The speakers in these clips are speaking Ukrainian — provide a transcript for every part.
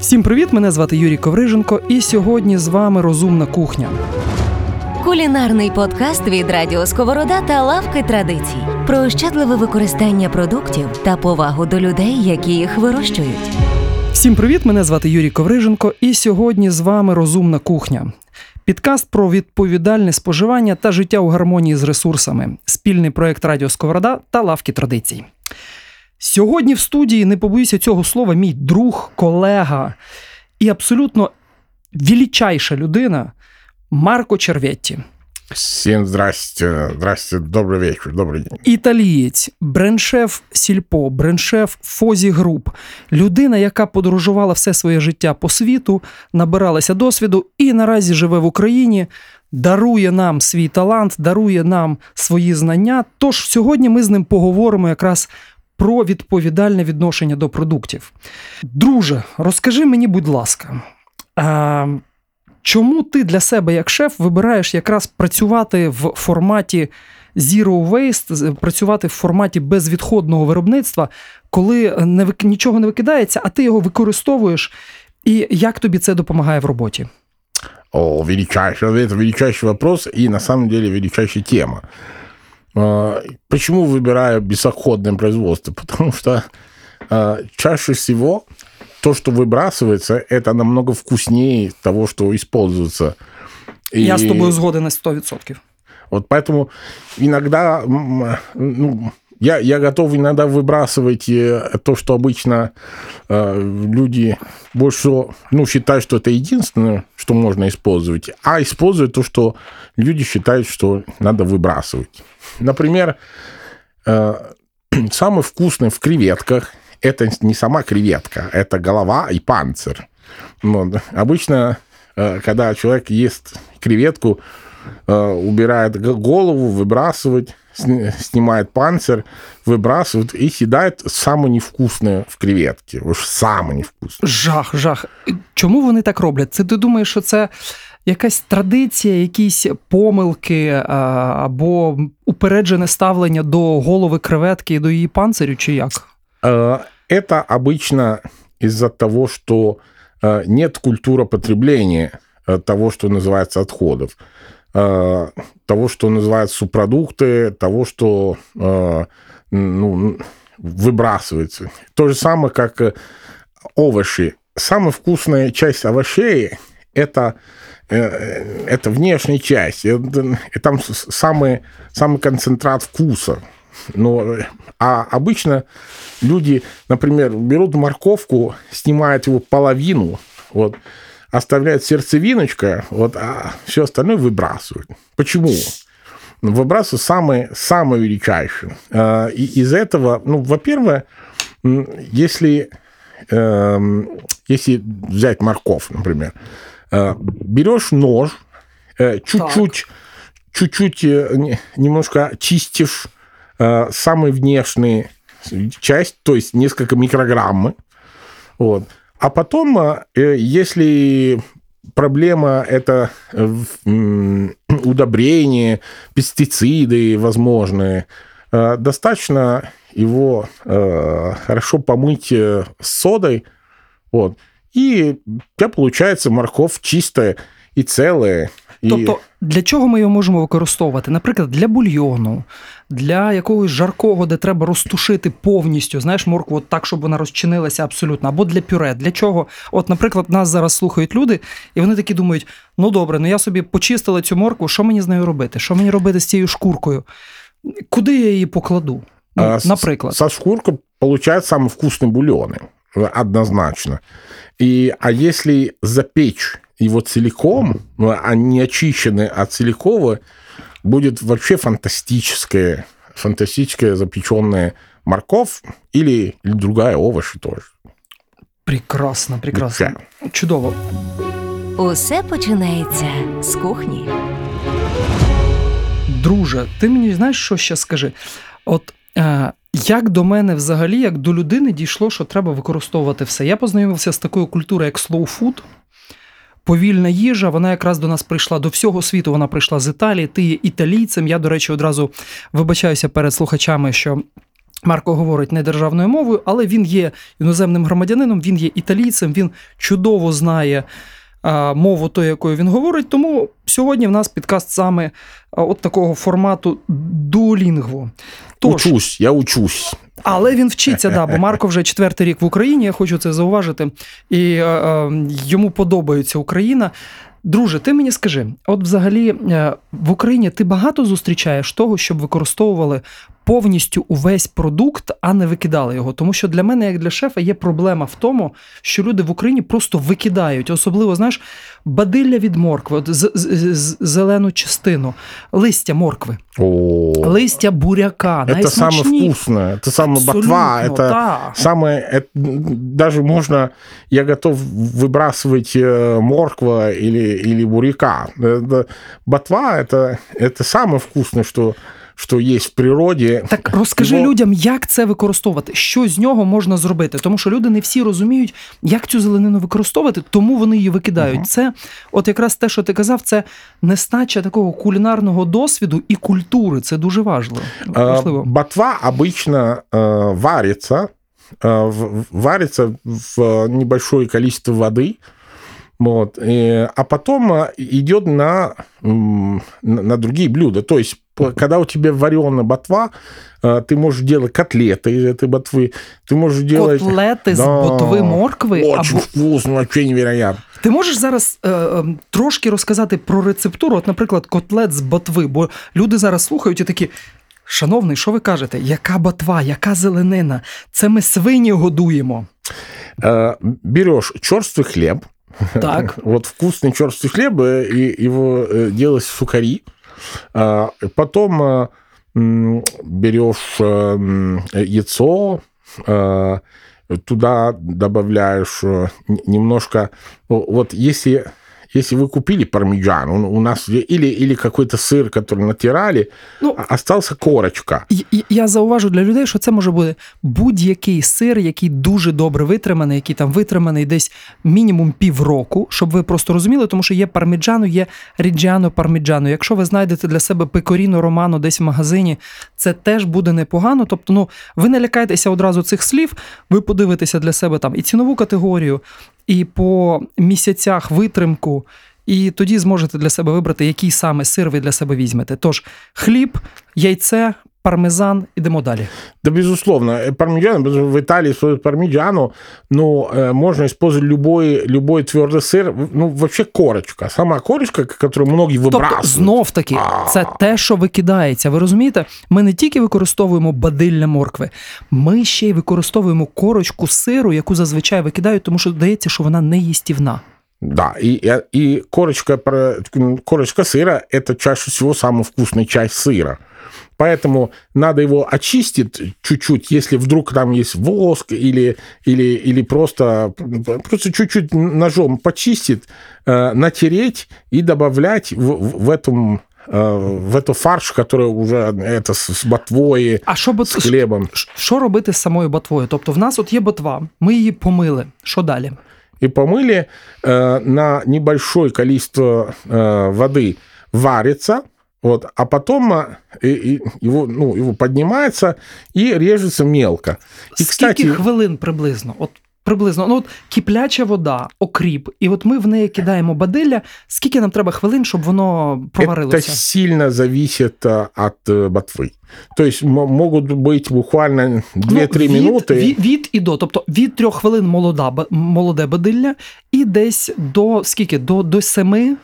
Всім привіт! Мене звати Юрій Ковриженко, і сьогодні з вами розумна кухня. Кулінарний подкаст від Радіо Сковорода та лавки традицій про ощадливе використання продуктів та повагу до людей, які їх вирощують. Всім привіт! Мене звати Юрій Ковриженко, і сьогодні з вами розумна кухня. Підкаст про відповідальне споживання та життя у гармонії з ресурсами, спільний проект Радіо Сковорода та лавки традицій. Сьогодні в студії не побоюся цього слова, мій друг, колега і абсолютно величайша людина Марко Черветті. Всем здрасте, здрасте, добрый вечер, добрый день. Італієць, брендшеф Сільпо, брендшеф Фозі Груп, людина, яка подорожувала все своє життя по світу, набиралася досвіду і наразі живе в Україні, дарує нам свій талант, дарує нам свої знання. Тож сьогодні ми з ним поговоримо якраз про відповідальне відношення до продуктів. Друже, розкажи мені, будь ласка. Чому ти для себе, як шеф, вибираєш якраз працювати в форматі Zero Waste, працювати в форматі безвідходного виробництва, коли не нічого не викидається, а ти його використовуєш, і як тобі це допомагає в роботі? О, величайший, это величайший вопрос и на самом деле величайшая тема. Почему выбираю бесотходное производство? Потому что чаще всего то, что выбрасывается, это намного вкуснее того, что используется. И... Я с тобой сгоден на 100%. Вот поэтому иногда ну, я, я готов иногда выбрасывать то, что обычно э, люди больше ну, считают, что это единственное, что можно использовать, а используют то, что люди считают, что надо выбрасывать. Например, э, самое вкусное в креветках – это не сама креветка, это голова и панцирь. Вот. Обычно, э, когда человек ест креветку, убирает голову, выбрасывать, снимает панцирь, выбрасывает и съедает самое невкусное в креветці. Уж саме невкусне. Жах, жах. Чому вони так роблять? Це ти думаєш, що це якась традиція, якісь помилки або упереджене ставлення до голови креветки і до її панцирю, чи як? Это обычно из-за того, что нет культуры потребления того, что называется отходов. Того, что называют субпродукты, того, что ну, выбрасывается. То же самое, как овощи. Самая вкусная часть овощей – это, это внешняя часть. И там самый, самый концентрат вкуса. Но, а обычно люди, например, берут морковку, снимают его половину, вот, оставляют сердцевиночка, вот, а все остальное выбрасывают. Почему? Выбрасывают самые, самые величайшие. И из этого, ну, во-первых, если, если взять морковь, например, берешь нож, чуть-чуть, чуть-чуть немножко чистишь самый внешний часть, то есть несколько микрограммы, вот, а потом, если проблема это удобрения, пестициды возможные, достаточно его хорошо помыть содой, вот, и у получается морковь чистая і целая. Тобто, для чого ми його можемо використовувати? Наприклад, для бульйону, для якогось жаркого, де треба розтушити повністю, знаєш, моркву от так, щоб вона розчинилася абсолютно, або для пюре. Для чого? От, наприклад, нас зараз слухають люди, і вони такі думають: ну добре, ну я собі почистила цю моркву, що мені з нею робити? Що мені робити з цією шкуркою? Куди я її покладу? Ну, а, наприклад. Со шкуркой получают самые вкусные бульоны, однозначно. И, а если запечь его целиком, а не очищенный от целикова, будет вообще фантастическая, фантастическая запеченная морковь или, или другая овощ тоже. Прекрасно, прекрасно. Чудово. Усе починається з кухні. Друже, ти мені знаєш, що ще скажи? От е, як до мене взагалі, як до людини дійшло, що треба використовувати все. Я познайомився з такою культурою, як slow food. Повільна їжа, вона якраз до нас прийшла до всього світу. Вона прийшла з Італії. Ти є італійцем. Я, до речі, одразу вибачаюся перед слухачами, що Марко говорить не державною мовою, але він є іноземним громадянином, він є італійцем, він чудово знає мову, тою, якою він говорить. Тому сьогодні в нас підкаст саме а, от такого формату дуолінгву. Тож, Учусь, я учусь. але він вчиться, да, бо Марко вже четвертий рік в Україні, я хочу це зауважити. І е, е, йому подобається Україна. Друже, ти мені скажи, от взагалі е, в Україні ти багато зустрічаєш того, щоб використовували повністю увесь продукт, а не викидали його. Тому що для мене, як для шефа, є проблема в тому, що люди в Україні просто викидають, особливо, знаєш, бадилля від моркви, от з, з, з- зелену частину, листя моркви, О, листя буряка. это самое найсмачні- вкусное, это самое Абсолютно, ботва, это да. самое, это, даже можно, я готов выбрасывать э, морква или, или буряка. Это- ботва это, это самое вкусное, что, что есть в природе. Так розкажи Його- людям, як це використовувати, що з нього можна зробити. Тому що люди не всі розуміють, як цю зеленину використовувати, тому вони її викидають. Це, от якраз те, що ти казав, це нестача такого кулінарного досвіду і культури. Це дуже важливо. Э, важливо. Ботва обычно э, варится, э, в- варится в небольшое количество воды, вот, и- а потом э, идет на, м, на на другие блюда. То есть, п- когда у тебя вареная ботва, э, ты можешь делать котлеты из этой ботвы, ты можешь делать... Котлети з Да. ботви моркви. Очень Або вкусно, вообще невероятно. ти можеш зараз е, е, трошки розказати про рецептуру, от, наприклад, котлет з ботви, бо люди зараз слухають і такі. Шановний, що ви кажете? Яка ботва, яка зеленина? Це ми свині годуємо. Э, Берешь черствый хлеб, Так. Вот вкусный черствый хлеб, э, и его э, делаешь в сухари. А, потом а, берешь а, яйцо, туда добавляешь э, немножко... Ну, вот если если вы купили пармиджан, он у нас или, или какой-то сыр, который натирали, Ну, а- остался корочка. І- і- Я зауважу для людей, що це може бути будь-який сир, який дуже добре витриманий, який там витриманий десь мінімум півроку, щоб ви просто розуміли, тому що є парміджано, є ріджано парміджано. Якщо ви знайдете для себе пекоріно романо десь в магазині, це теж буде непогано. Тобто, ну ви не лякайтеся одразу цих слів, ви подивитеся для себе там і цінову категорію, і по місяцях витримку. І тоді зможете для себе вибрати, який саме сир ви для себе візьмете. Тож хліб, яйце, пармезан, ідемо далі. Да, безусловно, э, пармиджано, потому что в Италии используют пармиджано, но э, можно использовать любой, любой твердый сыр, ну, вообще корочка, сама корочка, которую многие Тобто, выбрасывают. знов таки, це те, що викидається. Ви розумієте? Ми не тільки використовуємо бадилля моркви, ми ще й використовуємо корочку сиру, яку зазвичай викидають, тому що здається, що вона не їстівна. Да, и, и- и корочка, про- корочка сыра – это чаще всего самая вкусная часть сыра. Поэтому надо его очистить чуть-чуть, если вдруг там есть воск или, или, или просто, просто чуть-чуть ножом почистить, э, натереть и добавлять в, в- в этом э, в эту фарш, который уже это с, с ботвой, А що бот... с хлебом. Ш- що робити з самою ботвою? Тобто, в нас от є ботва, ми її помили. Що далі? и помыли э, на небольшое количество э, воды варится, вот, а потом э, и- и его, ну, его поднимается и режется мелко. И, Скільки кстати, хвилин приблизно? От приблизно, ну от кипляча вода, окріп, і от ми в неї кидаємо бадилля. Скільки нам треба хвилин, щоб воно это проварилося? сильно зависит э, от э, ботвы. То есть м- могут быть буквально 2-3 Ну, від, минуты. Від, від і до. Тобто від трьох хвилин молода, ба- молоде бадилля, і десь до скільки? До, до семи.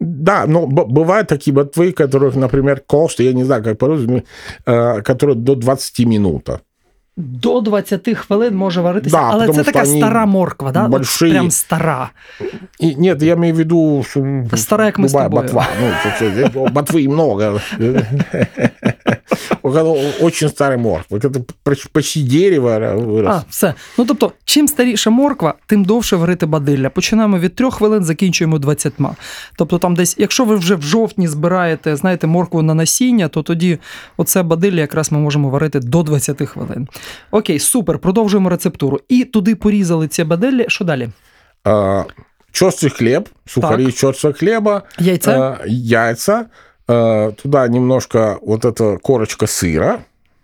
Да, но б- бывают такие ботвы, которых, например, кост, я не знаю, как по-русски, э, которые до 20 минут. До 20 хвилин може варитися, Да, але тому це що така вони стара морква, да? От большие. прям стара. И, нет, я имею в виду, что Стара, как мы с любая тобой. ботва. Ну, то есть, э, ботвы много. У кого Очень старый морг. Вот это почти- почти дерево вырос. А, все. Ну тобто, чим старіша морква, тим довше варити бадилля. Починаємо від трьох хвилин, закінчуємо 20. Тобто, там десь, якщо ви вже в жовтні збираєте, знаєте, моркву на насіння, то тоді оце бадилля якраз ми можемо варити до 20 хвилин. Окей, супер, продовжуємо рецептуру. І туди порізали ці бадилля. Що далі? А, черствый хлеб, сухари из черствого хлеба, Яйце? а, яйца, а, туда немножко вот эта корочка сыра,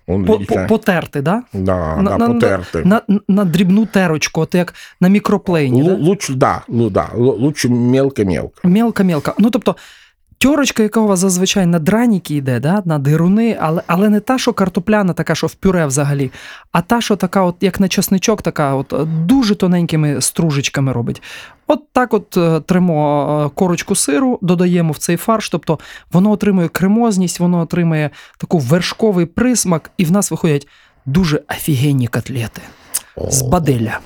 Он По, по, величайший. потерти, да? Да, на- да, на- потертый. На, на дрібну терочку, от як на мікроплейні. Лу- Да? Лучше, да, ну да, лу- лучше мелко-мелко. Мелка-мелка. Ну, тобто, тьорочка, яка у вас зазвичай на драніки йде, да? на дируни, але, але не та, що картопляна, така, що в пюре взагалі, а та, що така, от, як на чесничок, така от е, дуже тоненькими стружечками робить. От так от е, тримо е, корочку сиру, додаємо в цей фарш, тобто воно отримує кремозність, воно отримує таку вершковий присмак, і в нас виходять дуже офігенні котлети з баделя.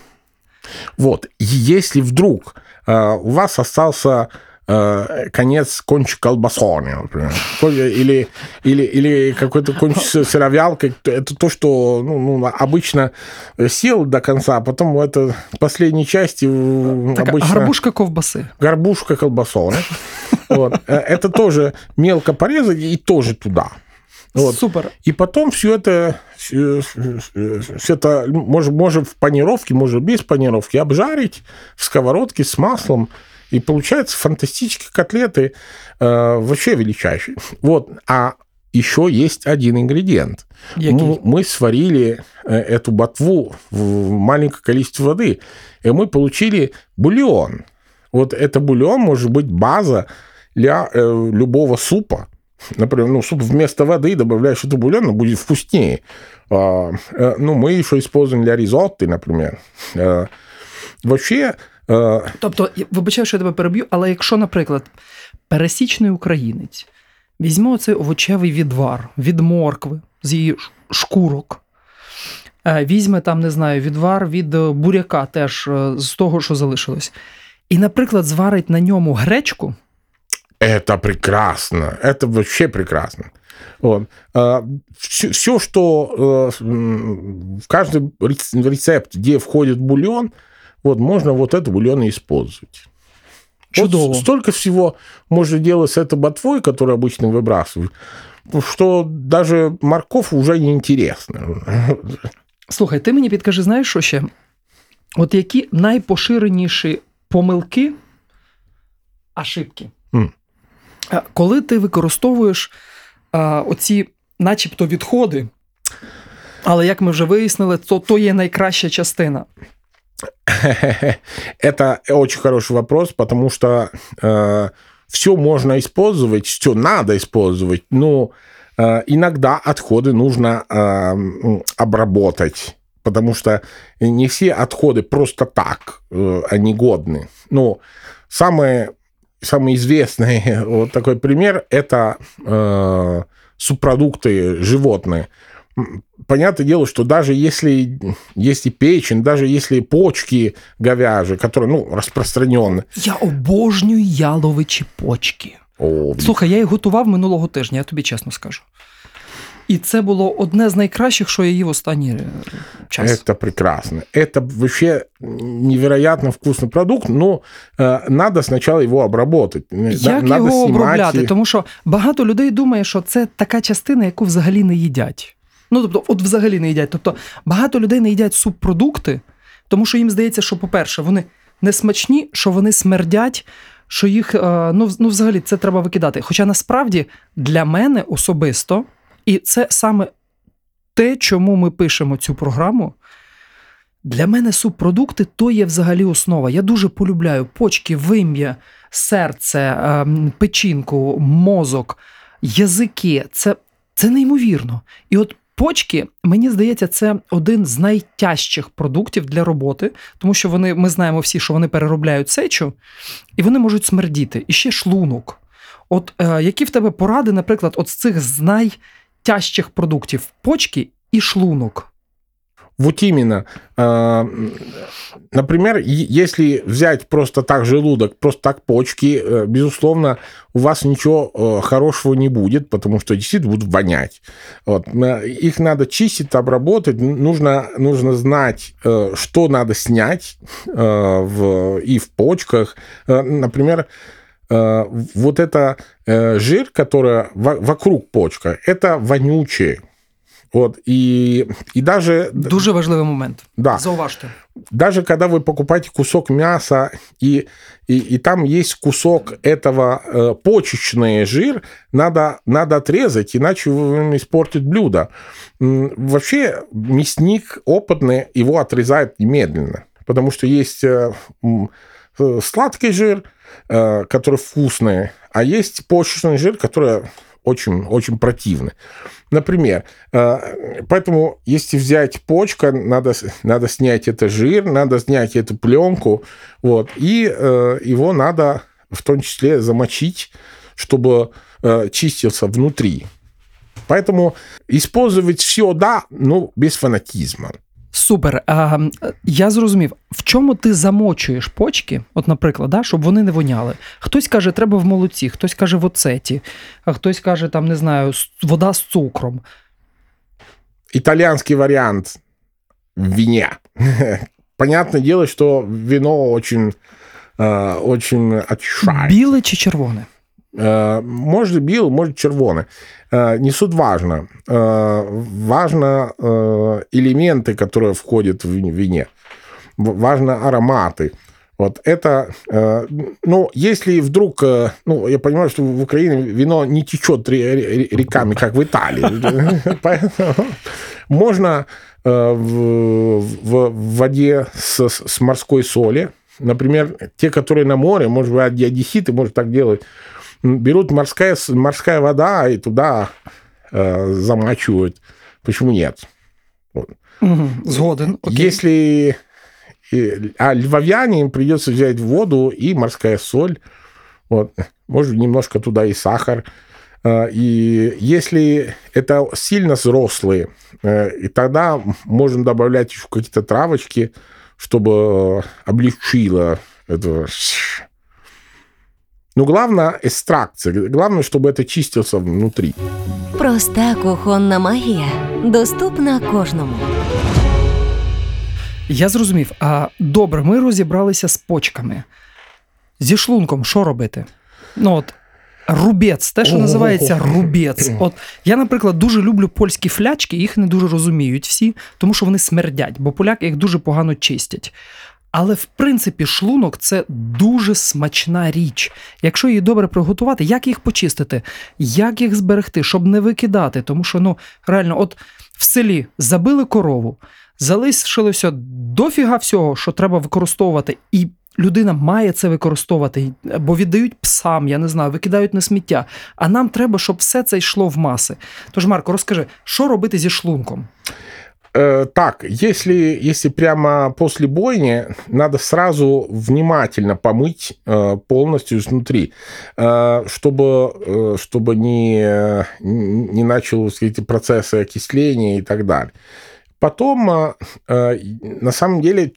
Вот, если вдруг э, у вас остался э, конец кончик колбасоны, например, или, или, или какой-то кончик сыровялкой, то это то, что ну, ну, обычно сел до конца, а потом это последней части э, Така обычно... гарбушка ковбаси. горбушка колбасоны. Вот. Э, Это тоже мелко порезать и тоже туда. Вот. Супер. И потом все это, все, это может, может в панировке, может без панировки, обжарить в сковородке с маслом. И получаются фантастические котлеты, э, вообще величайшие. Вот. А еще есть один ингредиент. Який? Ну, мы сварили э, эту ботву в маленькое количество воды, и мы получили бульон. Вот это бульон может быть база для э, любого супа. Например, ну, суп вместо воды добавляешь эту бульон, но будет вкуснее. А, э, ну, мы еще используем для ризотты, например. Э, вообще, Тобто, я вибачаю, що я тебе переб'ю, але якщо, наприклад, пересічний українець візьме оцей овочевий відвар від моркви з її ш- шкурок, е, візьме там, не знаю, відвар від е, буряка теж е, з того, що залишилось, і, наприклад, зварить на ньому гречку, Это прекрасно. Это вообще прекрасно. Вот. все, что э, м, в каждый рец- рецепт, где входит бульон, вот можно вот этот бульон и использовать. Чудово. Вот столько всего можно делать с этой ботвой, которую обычно выбрасывают, что даже морковь уже не интересно. Слухай, ти мені підкажи, знаєш, що ще? От які найпоширеніші помилки, ошибки? М. Е, Коли ти використовуєш а, оці, начебто, відходи, але як ми вже вияснили, то, то є найкраща частина. Это очень хороший вопрос, потому что все можно использовать, все надо использовать, но э, иногда отходы нужно э, обработать, потому что не все отходы просто так, э, они годны. Ну, самые, самый известный вот такой пример – это э, субпродукты животные. М, Понятное дело, что даже если есть и печень, даже если почки говяжьи, которые, ну, распространенные. Я обожнюю яловичі почки. О, Слухай, я їх готував минулого тижня, я тобі чесно скажу. І це було одне з найкращих, що я їв останній е, час. Это прекрасно. Это вообще невероятно вкусный продукт, но э, надо сначала его обработать. Як надо його снимать обробляти? и- Тому що багато людей думає, що це така частина, яку взагалі не їдять. Ну, тобто, от взагалі не їдять. Тобто, багато людей не їдять субпродукти, тому що їм здається, що, по-перше, вони не смачні, що вони смердять, що їх е, ну, ну, взагалі це треба викидати. Хоча насправді для мене особисто, і це саме те, чому ми пишемо цю програму. Для мене субпродукти то є взагалі основа. Я дуже полюбляю почки, вим'я, серце, ем, печінку, мозок, язики. Це, це неймовірно. І от почки, мені здається, це один з найтяжчих продуктів для роботи, тому що вони, ми знаємо всі, що вони переробляють сечу, і вони можуть смердіти. І ще шлунок. От е, які в тебе поради, наприклад, от з цих з найтяжчих продуктів почки і шлунок. Вот именно. Э, Например, если взять просто так желудок, просто так почки, э, безусловно, у вас ничего э, хорошего не будет, потому что действительно будут вонять. Вот. Их надо чистить, обработать. Нужно, нужно знать, э, что надо снять в, и в почках. Например, вот это жир, который во- вокруг почка, это вонючее. Вот, и, и даже... Дуже важливий момент. Да. Зауважте. Даже когда вы покупаете кусок мяса, и, и, и там есть кусок этого э, почечный жир, надо, надо отрезать, иначе он испортит блюдо. Вообще мясник опытный его отрезает немедленно, потому что есть э, э, сладкий жир, э, который вкусный, а есть почечный жир, который очень, очень противный. Например, э, поэтому если взять почка, надо, надо снять это жир, надо снять эту пленку, вот, и э, его надо в том числе замочить, чтобы э, чистился внутри. Поэтому использовать все, да, ну, без фанатизма. Супер. А, я зрозумів, в чому ти замочуєш почки, от, наприклад, да, щоб вони не воняли. Хтось каже, треба в молоці, хтось каже в оцеті, а хтось каже, там, не знаю, вода з цукром. итальянский вариант в вине. Понятное дело, что вино очень, э, очень очищает. Біле чи червоне? Может бил, может червоный. Э, Не суть важно. Важно элементы, которые входят в вине- Важно ароматы. Вот это, э, ну, если вдруг, э, ну, я понимаю, что в Украине вино не течет ре- ре- реками, как в Италии, поэтому можно э, в, воде с, морской соли, например, те, которые на море, может быть, одесситы, может так делать, берут морская, морская вода и туда э, замачивают. Почему нет? Угу, згоден. Окей. Если... А львовяне им придется взять воду и морская соль. Вот. Может, немножко туда и сахар. А, И если это сильно взрослые, э, и тогда можно добавлять еще какие-то травочки, чтобы э, облегчило это. Но главное экстракция. Главное, чтобы это чистился внутри. Проста кухонна магія доступна кожному. Я зрозумів. А добре, ми розібралися з почками. Зі шлунком що робити? Ну от. Рубець, те, що Ого. називається рубець. От я, наприклад, дуже люблю польські флячки, їх не дуже розуміють всі, тому що вони смердять, бо поляки їх дуже погано чистять. Але в принципі шлунок це дуже смачна річ. Якщо її добре приготувати, як їх почистити, як їх зберегти, щоб не викидати. Тому що ну реально, от в селі забили корову, залишилося дофіга всього, що треба використовувати, і людина має це використовувати, бо віддають псам, я не знаю, викидають на сміття. А нам треба, щоб все це йшло в маси. Тож, Марко, розкажи, що робити зі шлунком? Э, Так, если, если прямо после бойни, надо сразу внимательно помыть э, полностью изнутри, э, чтобы, э, чтобы не, не начались эти процессы окисления и так далее. Потом, э, э, на самом деле,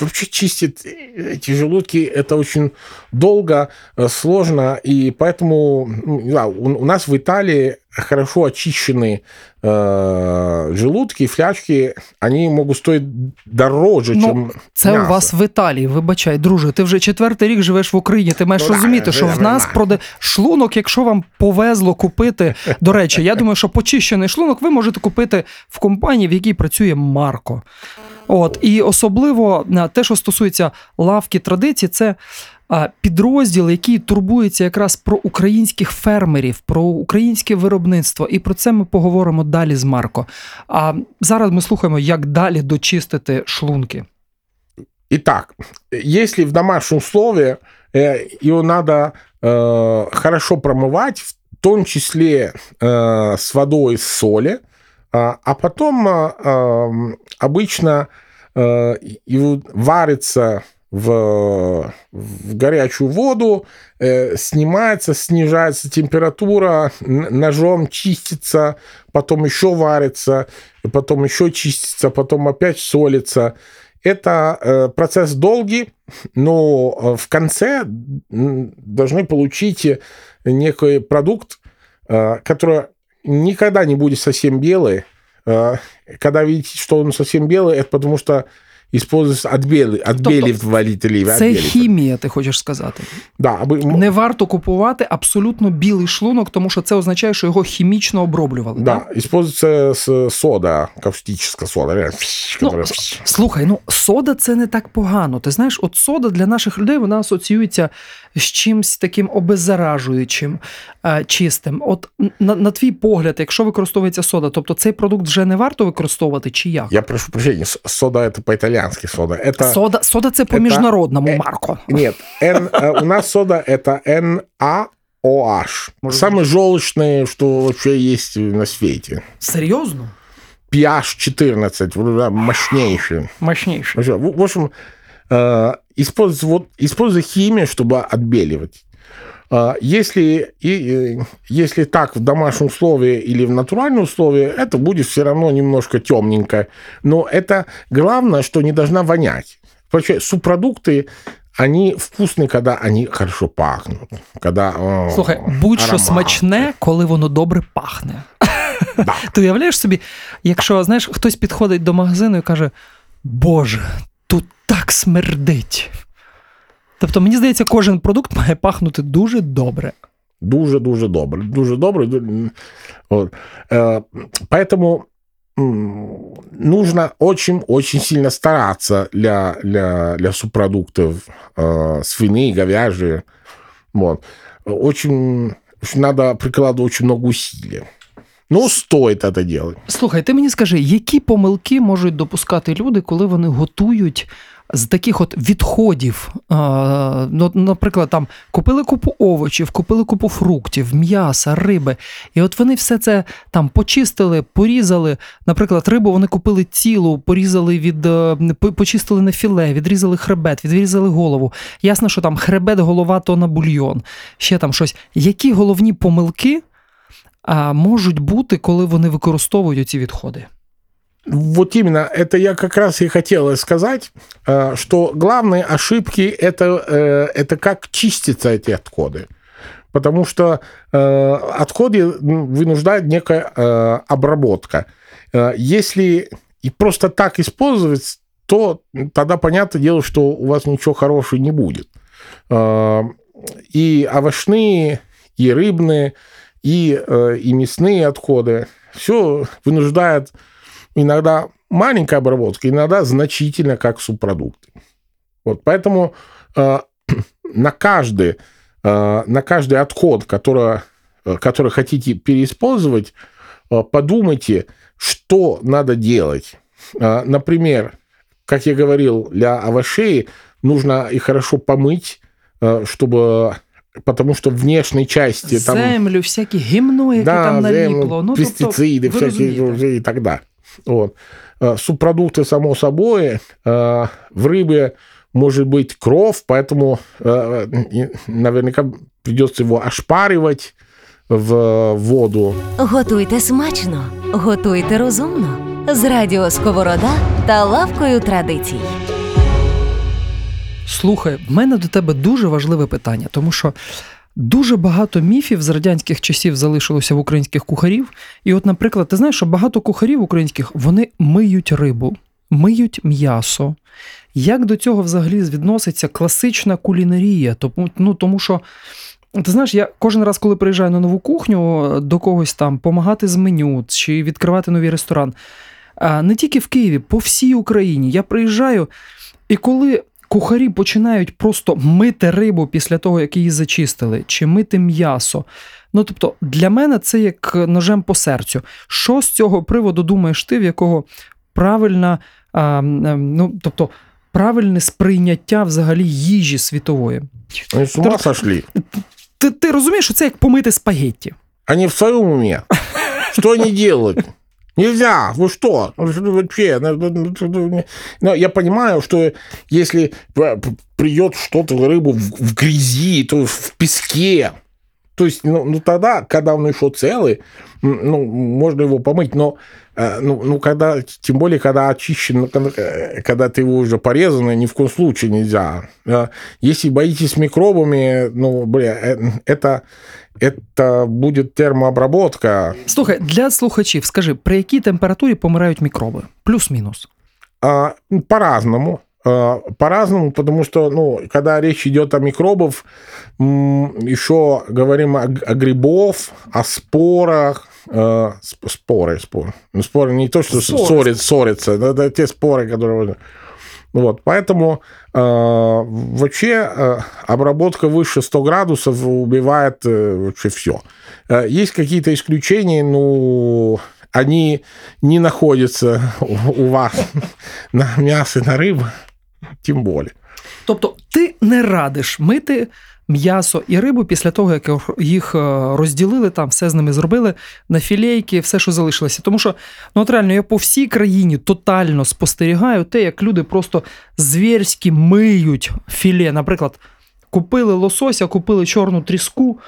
вообще чистить эти желудки это очень долго, э, сложно, и поэтому ну, не знаю, у, у нас в Италии хорошо очищенные э, желудки, флячки, они могут стоить дороже, Ну, чем Це мясо. у вас в Італії. Вибачай, друже. Ти вже четвертий рік живеш в Україні. Ти маєш Ну, да, розуміти, що я в нас знаю. проде шлунок, якщо вам повезло купити. До речі, я думаю, що почищений шлунок ви можете купити в компанії, в якій працює Марко. От і особливо е, те, що стосується лавки традицій, це а, підрозділ, який турбується якраз про українських фермерів, про українське виробництво. І про це ми поговоримо далі з Марко. А зараз ми слухаємо, як далі дочистити шлунки. Итак, если в домашнем условии э, его надо э, хорошо промывать, в том числе э, с водой, с соли, а, а потом э, э, обычно э, его варится в, в горячую воду, э, снимается, снижается температура, ножом чистится, потом еще варится, потом еще чистится, потом опять солится. Это э, процесс долгий, но э, в конце должны получить э, некий продукт, э, который никогда не будет совсем белый. Э, Когда видите, что он совсем белый, это потому что используется отбели, отбеливатели. Це отбеливатели. хімія, ти хочеш сказати. Да, аби- Не варто купувати абсолютно білий шлунок, тому що це означає, що його хімічно оброблювали. Да, так? используется сода, каустическая сода, Ну, которая- слухай, ну сода це не так погано. Ти знаєш, от сода для наших людей вона асоціюється з чимсь таким обеззаражуючим, е, чистим. От на, на твій погляд, якщо використовується сода, тобто цей продукт вже не варто використовувати, чи як? Я прошу прощения, с- сода это по-итальянски сода. Это Сода, сода це по міжнародному, е, Марко. нет, N, э, у нас сода это NaOH. Может Самый желчный, что вообще есть на свете. Серйозно? pH 14, вот, да, мощнейший. В в общем, э, используй, вот, используй химию, чтобы отбеливать. А, Если, и, э, если так в домашнем условии или в натуральном условии, это будет все равно немножко темненько. Но это главное, что не должна вонять. Вообще, субпродукты, они вкусные, когда они хорошо пахнут. Когда, о, Слухай, будь-що аромат. смачне, коли воно добре пахне. Ти уявляєш собі, якщо знаєш, хтось підходить до магазину і каже: Боже, тут так смердить. Тобто, мені здається, кожен продукт має пахнути дуже добре. Дуже-дуже добре. Дуже добре. Ду- Вот. Э, Поэтому м, нужно очень-очень сильно стараться для, для, для субпродуктов э, свиные, говяжьи. Вот. Очень очень надо прикладывать очень много усилий. Ну, стоит это делать. Слухай, ти мені скажи, які помилки можуть допускати люди, коли вони готують з таких от відходів? А, ну, наприклад, там купили купу овочів, купили купу фруктів, м'яса, риби. І от вони все це там почистили, порізали. Наприклад, рибу вони купили цілу, порізали від е, почистили на філе, відрізали хребет, відрізали голову. Ясно, що там хребет, голова то на бульйон, ще там щось. Які головні помилки? А, можуть бути, коли вони використовують ці відходи. Вот именно это я как раз и хотел сказать, э, что главные ошибки это, э, это как чистятся эти отходы. Потому что э, отходы м, вынуждают некая обработка. Если и просто так использовать, то тогда понятное дело, что у вас ничего хорошего не будет. И овощные, и рыбные, и, э, и мясные отходы, все вынуждает иногда маленькая обработка, иногда значительно как субпродукты. Вот, поэтому э, на, каждый, э, на каждый отход, который, э, который хотите переиспользовать, э, подумайте, что надо делать. Э, например, как я говорил, для овощей нужно их хорошо помыть, э, чтобы потому что в внешней части там Землю, всякі гімно, яке да, там взаимно, наліпло. Ну, пестициды, тобто, ви всякие розумієте. уже и так далее. Вот. Э, Субпродукты, само собой, э, в рыбе может быть кровь, поэтому э, и наверняка придется его ошпаривать в воду. Готуйте смачно, готуйте розумно. З радіо Сковорода та лавкою традицій. Слухай, в мене до тебе дуже важливе питання, тому що дуже багато міфів з радянських часів залишилося в українських кухарів. І, от, наприклад, ти знаєш, що багато кухарів українських вони миють рибу, миють м'ясо. Як до цього взагалі відноситься класична кулінарія? Тому, ну, тому що. Ти знаєш, я кожен раз, коли приїжджаю на нову кухню до когось там помагати з меню чи відкривати новий ресторан, не тільки в Києві, по всій Україні. Я приїжджаю, і коли кухарі починають просто мити рибу після того, як її зачистили, чи мити м'ясо. Ну, тобто, для мене це як ножем по серцю. Що з цього приводу думаєш ти, в якого правильна, а, ну, тобто, правильне сприйняття взагалі їжі світової? Они с ума сошли. Ти, ти розумієш, що це як помити спагетті? Они в своем уме. Что они делают? Нельзя, вы что? Вообще, ну, ну, ну, ну, я понимаю, что если придет что-то, рыбу в, грязи, то в песке, то есть, ну, ну, тогда, когда он еще целый, ну, можно его помыть, но, ну, ну, когда, тем более, когда очищен, ну, когда, э, когда ты его уже порезанный, ни в коем случае нельзя. Э, Если боитесь микробами, ну, бля, э, это, это будет термообработка. Слухай, для слухачів, скажи, при якій температурі помирають мікроби? Плюс-мінус. А, по-разному. А, По-разному, потому что, ну, когда речь идет о микробах, м, еще говорим о, о грибов, о спорах, э, сп- споры, споры. Ну, споры не то, что Ссоры. ссорят, ссорятся, это, те споры, которые... Вот, поэтому э, вообще э, обработка выше 100 градусов убивает э, вообще все. Есть какие-то исключения, ну, они не находятся у, у вас на мясо, на рыбу, тем более. Тобто ти не радиш мити м'ясо і рибу після того, як їх е, розділили, там все з ними зробили на філейки, все, що залишилося. Тому що ну от реально я по всій країні тотально спостерігаю те, як люди просто звірськи миють філе. Наприклад, купили лосося, купили чорну тріску.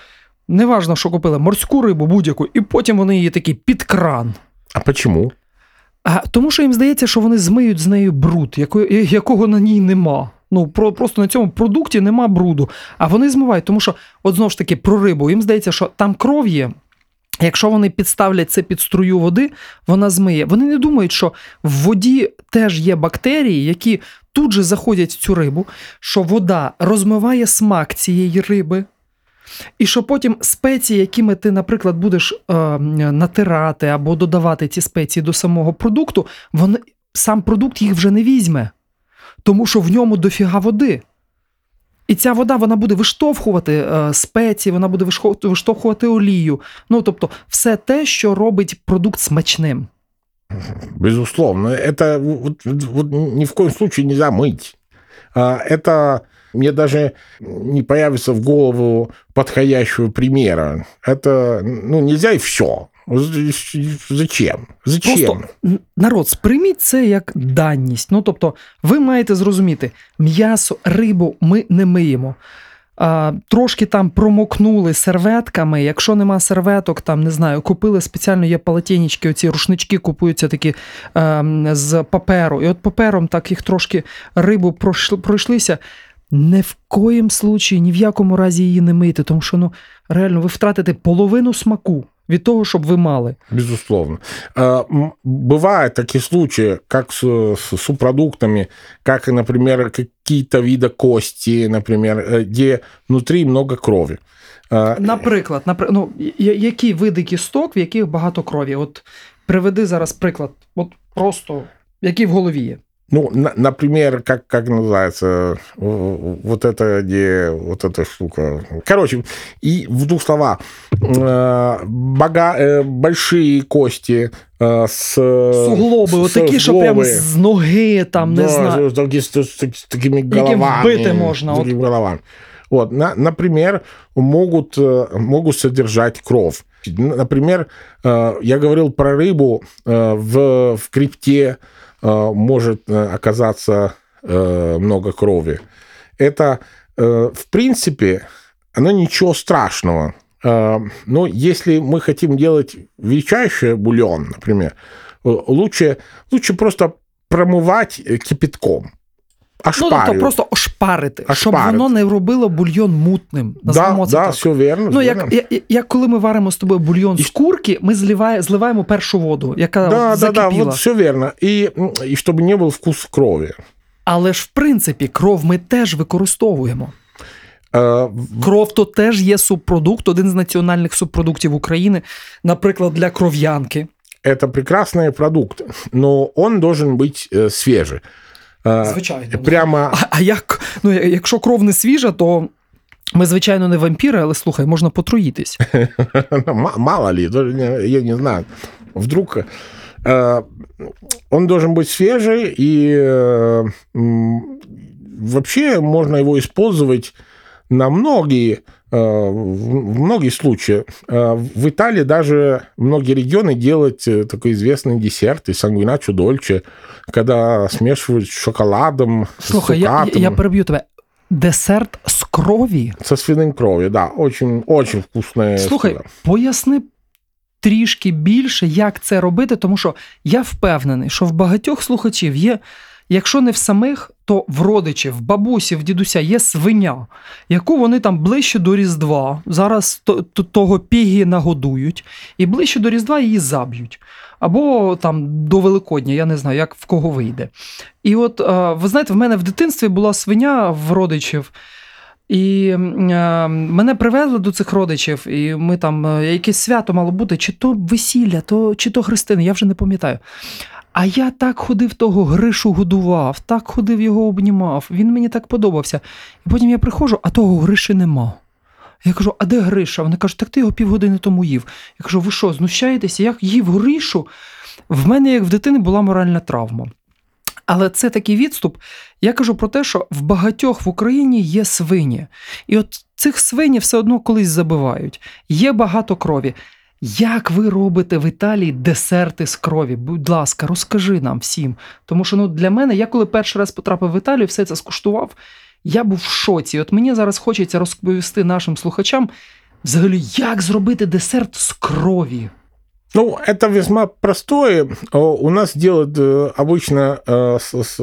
Неважно, що купили морську рибу, будь-яку, і потім вони її такі під кран. А почему? А тому, що їм здається, що вони змиють з нею бруд, якого на ній нема. Ну, про, просто на цьому продукті нема бруду. А вони змивають, тому що, от знову ж таки, про рибу. Їм здається, що там кров є. Якщо вони підставлять це під струю води, вона змиє. Вони не думають, що в воді теж є бактерії, які тут же заходять в цю рибу, що вода розмиває смак цієї риби. І що потім спеції, якими ти, наприклад, будеш е, натирати або додавати ці спеції до самого продукту, вони, сам продукт їх вже не візьме, тому що в ньому дофіга води. І ця вода вона буде виштовхувати е, спеції, вона буде вишхо- виштовхувати олію. Ну тобто, все те, що робить продукт смачним. Безусловно. Это вот, вот- вот ни в коем случае нельзя мыть. А, Это мне даже не появится в голову подходящего примера. Это, ну, нельзя и все. Зачем? Зачем? Просто народ, сприйміть це як даність. Ну тобто, ви маєте зрозуміти, м'ясо, рибу ми не миємо. А, трошки там промокнули серветками. Якщо нема серветок, там не знаю, купили спеціально є полотенечки, оці рушнички купуються такі ем, з паперу. І от папером так їх трошки рибу пройшлися. Не в коїм случаї, ні в якому разі її не мийте, тому що ну реально ви втратите половину смаку від того, щоб ви мали. Безусловно. А, м, Бывают такие случаи, как с, с субпродуктами, как, например, какие-то виды кости, например, э, где внутри много крови. А, Наприклад, напри... ну, я- які види кісток, в яких багато крові? От приведи зараз приклад. От просто які в голові є. Ну, на- например, как, как называется вот это, где вот эта штука. Короче, и в двух словах. Э, бога- э, большие кости э, с... Суглоби, с- от такі, що суглоби. з ноги, там, не Да, знаю. с, таки- с- с- с такими головами. вбити можна, С от. такими головами. Вот, на- например, могут, э, могут содержать кровь. Например, э, я говорил про рыбу, э, в, в крипте может э, оказаться э, много крови. Это, э, в принципе, оно ничего страшного. Э, Но если мы хотим делать величайший бульон, например, э, лучше, лучше просто промывать э, кипятком. Ну, тобто Ошпаривать. просто ошпарити, щоб Ошпарити. воно не робило бульйон мутним. да, Назвемо це да, так. все верно. Ну, все як, верно. як, як коли ми варимо з тобою бульйон І- з курки, ми зливає, зливаємо першу воду, яка Да, от да, да, закипіла. вот все верно. И, м, и чтобы не был вкус крови. Але ж в принципі кров ми теж використовуємо. Э, в- Кров то теж є субпродукт, один з національних субпродуктів України, наприклад, для кров'янки. Это прекрасный продукт, но он должен быть э, свежий. Э, Звичайно. Прямо А, а як, ну, я- якщо кров не свіжа, то ми, звичайно, не вампіри, але слухай, можна потруїтись. М- Мало ли, даже не- я не знаю. Вдруг э, он должен быть свежий, и э, м, вообще можно его использовать на многие, э, в в многие случаи. Э, В Италии даже многие регионы делают э, такой известный десерт из сангвиначо дольче, когда смешивают с шоколадом, Слухай, с я, я, цукатом, я переб'ю тебе. Десерт з крові. со свиным кровью, да, очень, очень вкусная Слухай, штука. поясни трішки більше, як це робити, тому що я впевнений, що в багатьох слухачів є якщо не в самих, то в родичів, в бабусі, в дідуся є свиня, яку вони там ближче до Різдва. Зараз то- то- того піги нагодують, і ближче до Різдва її заб'ють. Або там до Великодня, я не знаю, як в кого вийде. І от, е, ви знаєте, в мене в дитинстві була свиня в родичів. І е, мене привезли до цих родичів, і ми там е, якесь свято мало бути, чи то весілля, то, чи то хрестини, я вже не пам'ятаю. А я так ходив того Гришу годував, так ходив його обнімав. Він мені так подобався. І потім я приходжу, а того Гриші нема. Я кажу, а де Гриша? Вони кажуть, так ти його півгодини тому їв. Я кажу, ви що, знущаєтеся? Як їв Гришу? В мене, як в дитини, була моральна травма. Але це такий відступ. Я кажу про те, що в багатьох в Україні є свині. І от цих свині все одно колись забивають. Є багато крові. Як ви робите в Італії десерти з крові? Будь ласка, розкажи нам всім. Тому що ну, для мене, я коли перший раз потрапив в Італію, все це скуштував, я був в шоці. От мені зараз хочеться розповісти нашим слухачам, взагалі, як зробити десерт з крові. Ну, это весьма простое. О, У нас делают э, обычно э, с, с,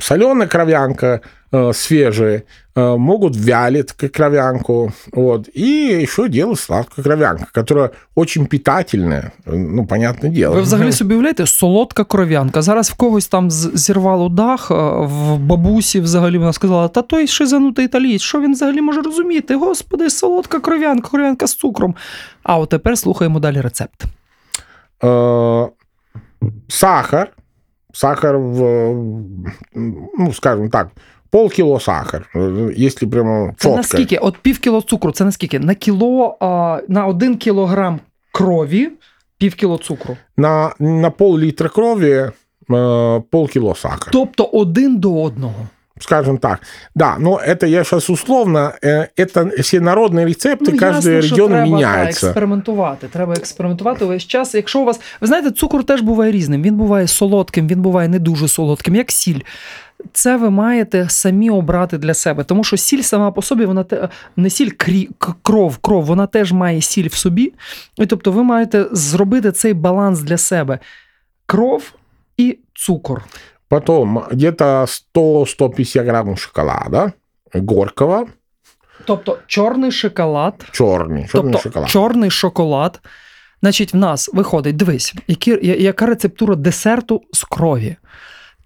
соленая кровянка, э, свежая, э, могут вялить к- кровянку, вот, и еще делают сладкую кровянку, которая очень питательная, э, ну, понятное дело. Ви взагалі собі уявляєте, солодка кров'янка. Зараз в когось там з- зірвало дах, а в бабусі взагалі вона сказала: та той шизанутий італієць, що він взагалі може розуміти? Господи, солодка кров'янка, кров'янка з цукром. А от тепер слухаємо далі рецепт. Э, сахар, сахар в, ну, скажем так, полкило сахар, э, если прямо Це четко. наскільки? От пів кіло цукру, це наскільки? На кіло, а, на один кілограм крові, пів кіло цукру. На, на пол-литра крови э, полкило сахара. Тобто один до одного. скажем так. Да, но это я сейчас условно, э, это все народные рецепты, каждый ясно, що регион треба, та, меняется. експериментувати. Треба експериментувати весь час. Якщо у вас. Ви знаєте, цукор теж буває різним. Він буває солодким, він буває не дуже солодким, як сіль. Це ви маєте самі обрати для себе. Тому що сіль сама по собі, вона те, не сіль, крі, кров, кров, вона теж має сіль в собі. І тобто ви маєте зробити цей баланс для себе: кров і цукор. Потом где-то 100-150 грамм шоколада горького, Тобто чорний шоколад, черный, черный тобто шоколад. чорний шоколад. Значить, в нас виходить, дивись, які, яка рецептура десерту з крові.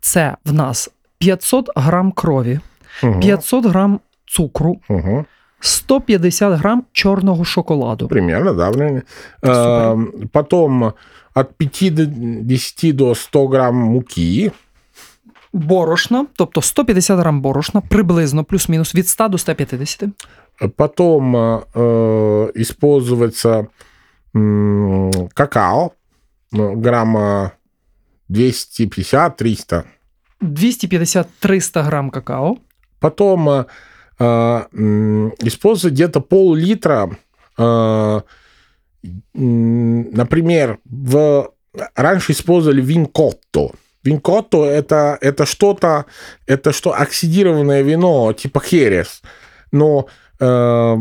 Це в нас 500 грам крові, Мгм, 500 грам цукру, 150 грам чорного шоколаду. Примерно, да. примерно. Э, Потом от 50 до 100 грамм муки, Борошна, тобто 150 грам борошна, приблизно плюс-мінус від 100 до 150. Потом э, используется м, какао, ну, грамма 250-300. 250-300 грам какао. Потом э, э, м, используется где-то пол-литра, э, например, в... раньше использовали винкотто. Винкотто это, это что-то, это что оксидированное вино, типа херес. Но э,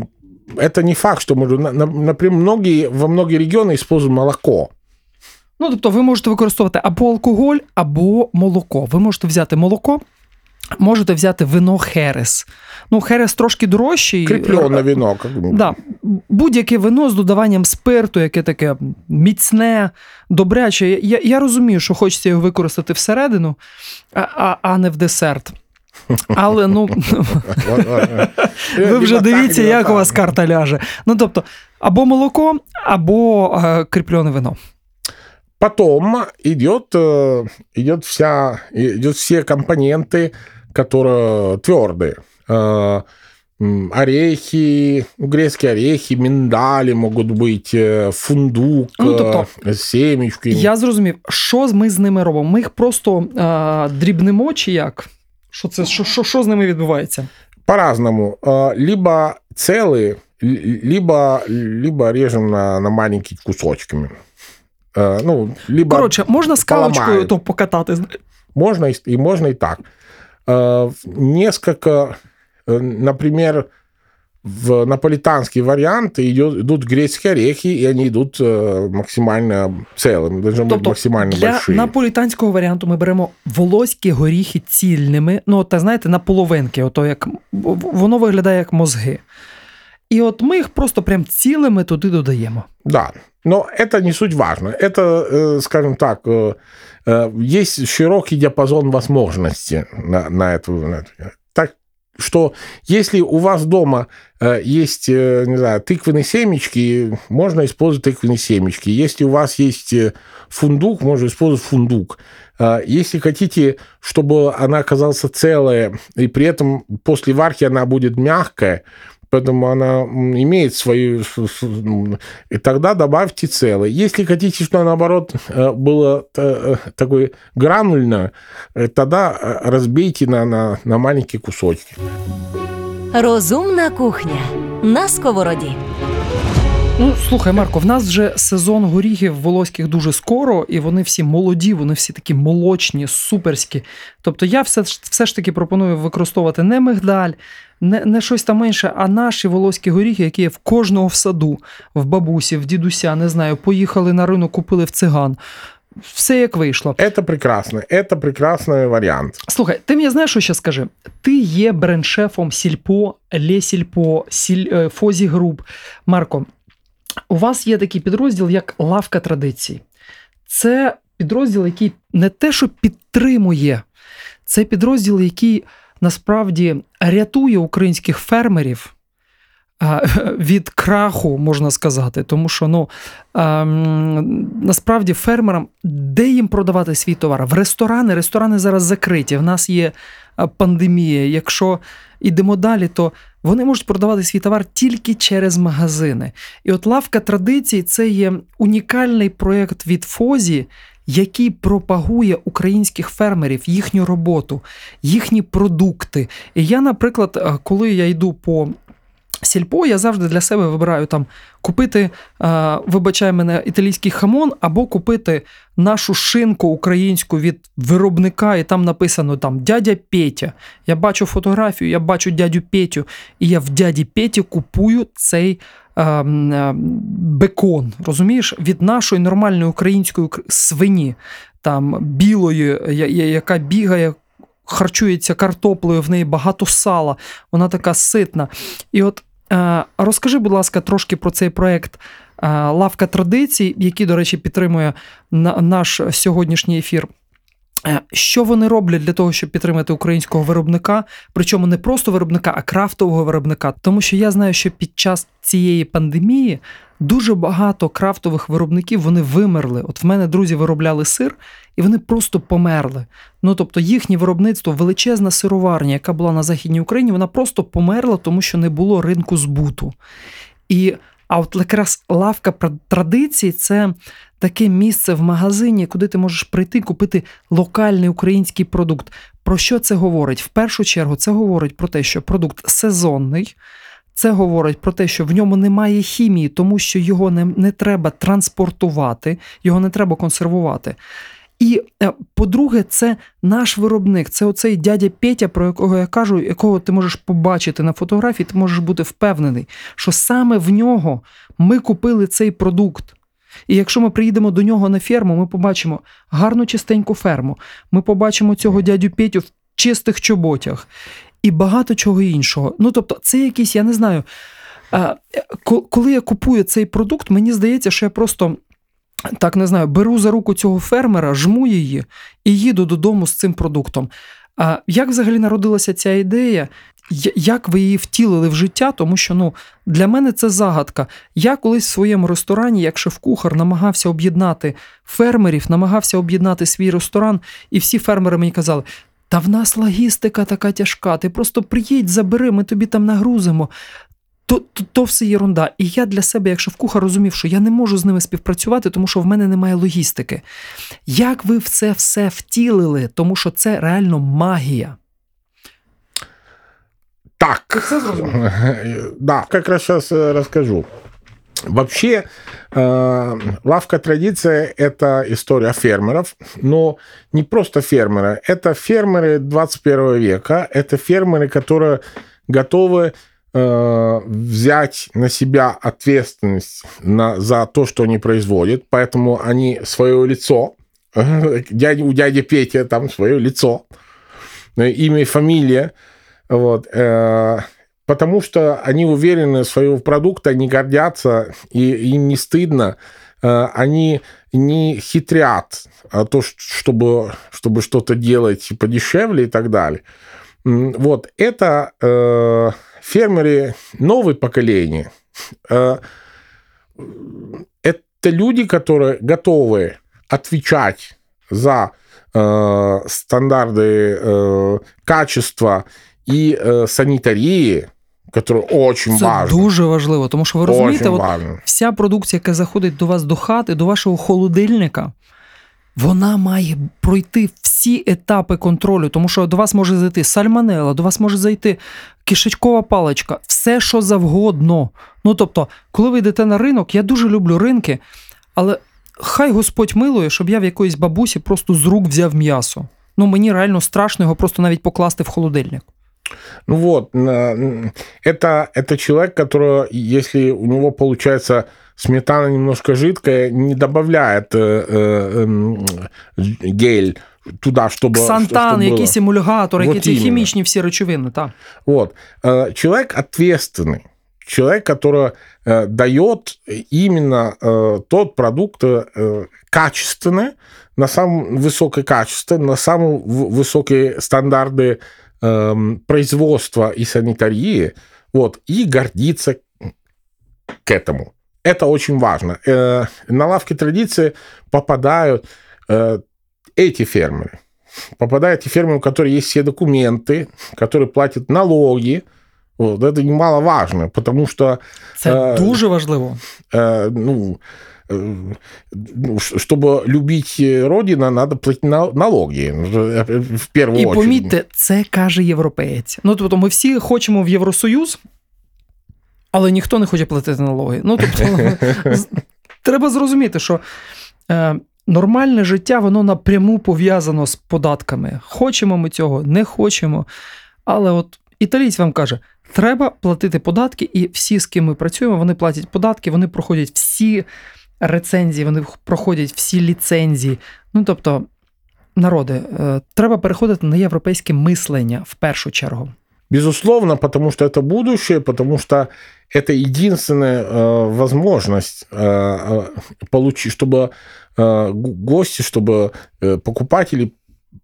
это не факт, что на- Например, многие, во многие регионы используют молоко. Ну, тобто, ви можете використовувати або алкоголь, або молоко. Ви можете взяти молоко, можете взяти вино Херес. Ну, Херес трошки дорожчий. Крепленное вино. Как... Да, будь-яке вино з додаванням спирту, яке таке міцне, добряче. Я, я розумію, що хочеться його використати всередину, а, а, а не в десерт. Але ну ви вже дивіться, як у вас карта ляже. Ну тобто, або молоко, або е, кріплене вино. Потом идет, э, идет вся, идет все компоненты, которые твердые. Э, м, Орехи, ну, грецкие орехи, миндали могут быть, э, фундук, Ну, тобто, э, семечки. Я зрозумів, що ми з ними робимо? Ми їх просто е, дрібнемо чи як? Що це що, що, що з ними відбувається? По-разному. Э, Либо целые, л- либо, либо режем на, на маленькие кусочками. Э, Ну, либо Коротше, можна скалочкою поламають. то покатати. Можно и, и можно и так. Э, Несколько, э, например, в наполитанский вариант идет, идут грецкие орехи, и они идут э, максимально целым, должны быть Тобто максимально для большие. наполітанського варіанту ми беремо волоські горіхи цільними, ну, та знаєте, на половинки, ото як в- воно виглядає як мозги. І от ми їх просто прям цілими туди додаємо. Да, но это не суть важно. Это, э, скажем так, э, э, есть широкий диапазон возможностей на, на эту. на эту. Так что если у вас дома э, есть, э, не знаю, тыквенные семечки, можно использовать тыквенные семечки. Если у вас есть э, фундук, можно использовать фундук. Э, Если хотите, чтобы она оказалась целая, и при этом после варки она будет мягкая, поэтому она м, имеет свою... с- с- м, И тогда добавьте целое. Если хотите, чтобы наоборот э, было э, такое гранульное, э, тогда э, разбейте на, на, на маленькие кусочки. Розумна кухня на сковороді. Ну, слухай, Марко, в нас вже сезон горіхів волоських дуже скоро, і вони всі молоді, вони всі такі молочні, суперські. Тобто я все, ж- все ж таки пропоную використовувати не мигдаль, не, не щось там інше, а наші волоські горіхи, які є в кожного в саду, в бабусі, в дідуся, не знаю, поїхали на ринок, купили в циган. Все як вийшло. Это прекрасно. Это прекрасный вариант. Слухай, ти мені знаєш, що ще скажи? Ти є бренд-шефом Сільпо, Лє Сільпо, Сіль, е, Фозі Груп. Марко, у вас є такий підрозділ, як лавка традицій. Це підрозділ, який не те, що підтримує, це підрозділ, який насправді рятує українських фермерів. Від краху, можна сказати, тому що ну ем, насправді фермерам де їм продавати свій товар? В ресторани. Ресторани зараз закриті. В нас є пандемія. Якщо йдемо далі, то вони можуть продавати свій товар тільки через магазини. І от лавка традицій це є унікальний проєкт від Фозі, який пропагує українських фермерів, їхню роботу, їхні продукти. І я, наприклад, коли я йду по сільпо, я завжди для себе вибираю там купити, е, вибачай мене, італійський хамон, або купити нашу шинку українську від виробника, і там написано там дядя Петя. Я бачу фотографію, я бачу дядю Петю, і я в дяді Петі купую цей. Е, м, е, Бекон, розумієш, від нашої нормальної української свині, там білої, яка бігає, харчується картоплею, в неї багато сала, вона така ситна. І от е, розкажи, будь ласка, трошки про цей проект е, Лавка традицій, який, до речі, підтримує на, наш сьогоднішній ефір. Е, Що вони роблять для того, щоб підтримати українського виробника, причому не просто виробника, а крафтового виробника. Тому що я знаю, що під час цієї пандемії дуже багато крафтових виробників вони вимерли. От в мене друзі виробляли сир, і вони просто померли. Ну тобто їхнє виробництво, величезна сироварня, яка була на Західній Україні, вона просто померла, тому що не було ринку збуту. І а от якраз лавка традицій це таке місце в магазині, куди ти можеш прийти купити локальний український продукт. Про що це говорить? В першу чергу це говорить про те, що продукт сезонний. Це говорить про те, що в ньому немає хімії, тому що його не, не треба транспортувати, його не треба консервувати. І е, по-друге, це наш виробник, це оцей дядя Петя, про якого я кажу, якого ти можеш побачити на фотографії, ти можеш бути впевнений, що саме в нього ми купили цей продукт. І якщо ми приїдемо до нього на ферму, ми побачимо гарну чистеньку ферму, ми побачимо цього дядю Петю в чистих чоботях і багато чого іншого. Ну тобто, це якийсь, я не знаю. е, Коли я купую цей продукт, мені здається, що я просто так не знаю, беру за руку цього фермера, жму її і їду додому з цим продуктом. А як взагалі народилася ця ідея? Як ви її втілили в життя? Тому що ну, для мене це загадка. Я колись в своєму ресторані, як шеф-кухар, намагався об'єднати фермерів, намагався об'єднати свій ресторан, і всі фермери мені казали: та в нас логістика така тяжка, ти просто приїдь, забери, ми тобі там нагрузимо То, то, то все єрунда. І я для себе, як шеф-кухар, розумів, що я не можу з ними співпрацювати, тому що в мене немає логістики. Як ви в це все втілили? Тому що це реально магія. Так, да, как раз сейчас расскажу. Вообще, э, лавка традиция – это история фермеров, но не просто фермеры. Это фермеры 21 века, это фермеры, которые готовы э, взять на себя ответственность на, за то, что они производят, поэтому они свое лицо, дядя, у дяди Петя там свое лицо, э, имя и фамилия, вот, э, потому что они уверены в своего продукта, они гордятся, и им не стыдно, э, они не хитрят, а то, чтобы, чтобы что-то делать подешевле и так далее. Вот, это э, фермеры новое поколение. Э, это люди, которые готовы отвечать за э, стандарты э, качества і е, санітарії, яке очень Це важно. дуже важливо, тому що ви розумієте, Очень от важно. вся продукція, яка заходить до вас до хати, до вашого холодильника, вона має пройти всі етапи контролю, тому що до вас може зайти сальмонела, до вас може зайти кишечкова паличка, все, що завгодно. Ну тобто, коли ви йдете на ринок, я дуже люблю ринки, але хай Господь милує, щоб я в якоїсь бабусі просто з рук взяв м'ясо. Ну мені реально страшно його просто навіть покласти в холодильник. Ну вот, на- это, это человек, который, если у него получается сметана немножко жидкая, не добавляет э, э, м, гель туда, чтобы... Ксантан, чтобы было. якийсь емульгатор, Вот які ці іменно. хімічні всі речовини. Так. Вот. Э, Человек ответственный. Человек, который э, дает именно э, тот продукт э, качественный, на самом высокое качество, на самые в- высокие стандарты эм, производства и санитарии, вот, и гордиться к этому. Это очень важно. Э, на лавке традиции попадают э, эти фермеры. Попадают те фермеры, у которых есть все документы, которые платят налоги. Вот, это немаловажно, потому что Це Е, дуже важливо. э, ну, э, чтобы любить э, Родину, надо платить на- налоги э, в первую І очередь. помітьте, це каже європеєць. Ну тобто, ми всі хочемо в Євросоюз, але ніхто не хоче платити налоги. Ну тобто, з- треба зрозуміти, що е, нормальне життя воно напряму пов'язано з податками. Хочемо ми цього, не хочемо. Але от італійць вам каже: треба платити податки, і всі, з ким ми працюємо, вони платять податки, вони проходять всі рецензії, вони проходять всі ліцензії. Ну тобто, народи, е, треба переходити на європейське мислення в першу чергу. Безусловно, потому что это будущее, потому что это единственная э, возможность э, э, получить, чтобы э, г- гости, чтобы э, покупатели